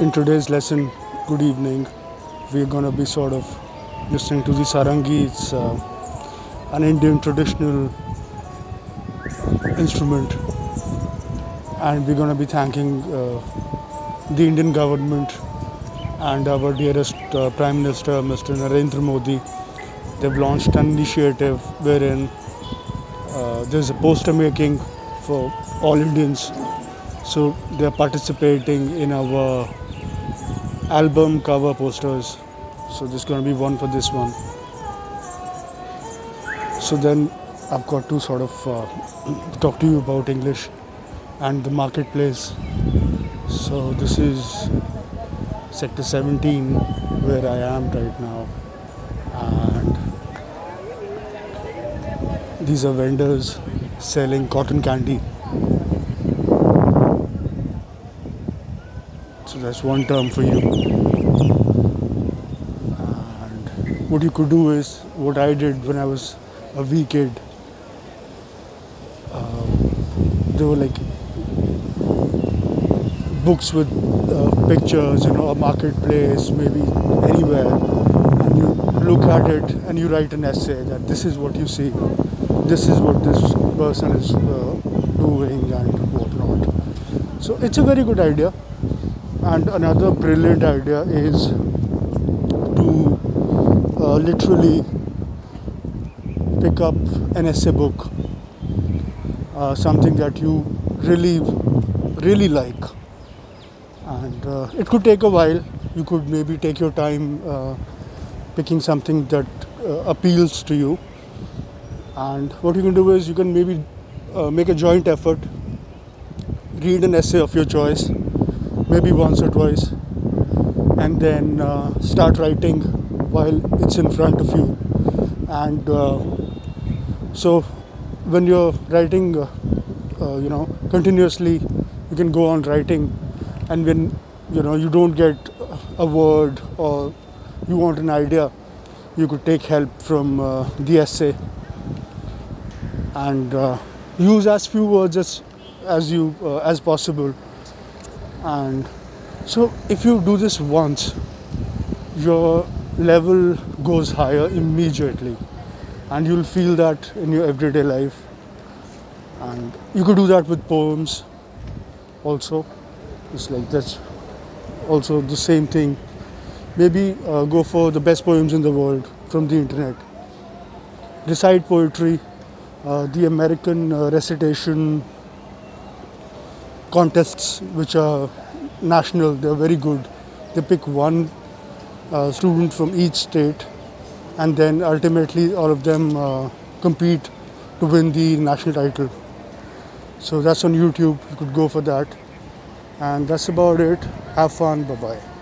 in today's lesson, good evening, we're to be sort of listening to the sarangi. It's uh, an Indian traditional instrument, and we're to be thanking uh, the Indian government and our dearest uh, Prime Minister, Mr. Narendra Modi. They've launched an initiative wherein uh, there's a poster making for all Indians. So they're participating in our album cover posters. So there's going to be one for this one. So then I've got to sort of uh, talk to you about English and the marketplace. So this is sector 17 where I am right now and these are vendors selling cotton candy. That's one term for you. And what you could do is what I did when I was a wee kid. Uh, there were like books with uh, pictures, you know, a marketplace, maybe anywhere, and you look at it and you write an essay that this is what you see, this is what this person is uh, doing, and whatnot. So it's a very good idea. And another brilliant idea is to uh, literally pick up an essay book, uh, something that you really, really like. And uh, it could take a while. You could maybe take your time uh, picking something that uh, appeals to you. And what you can do is you can maybe uh, make a joint effort read an essay of your choice maybe once or twice and then uh, start writing while it's in front of you. And uh, so when you're writing you know continuously you can go on writing. And when you know you don't get a word or you want an idea you could take help from uh, the essay. And uh, use as few words as as you uh, as possible and so if you do this once your level goes higher immediately. And you'll feel that in your everyday life. And you could do that with poems also. It's like that's also the same thing. Maybe uh, go for the best poems in the world from the internet. Recite poetry uh, the american uh, recitation contests which are national they're very good. They pick one uh, student from each state and then ultimately all of them uh, compete to win the national title. So that's on youtube. You could go for that. And that's about it. Have fun. Bye bye